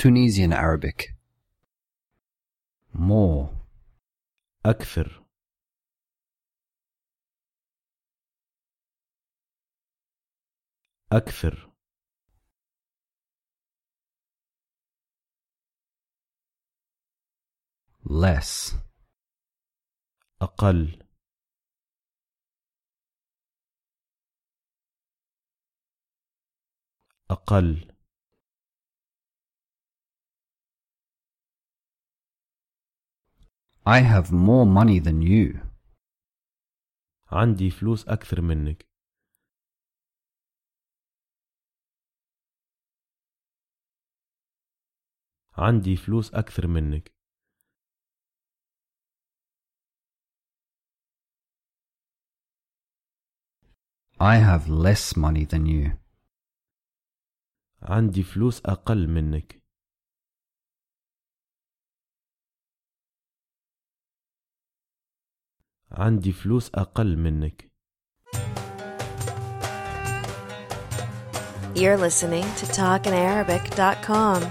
Tunisian Arabic. More. أكثر أكثر Less. أقل أقل I have more money than you. عندي فلوس أكثر منك عندي فلوس أكثر منك I have less money than you. عندي فلوس أقل منك عندي فلوس أقل منك You're listening to TalkinArabic.com.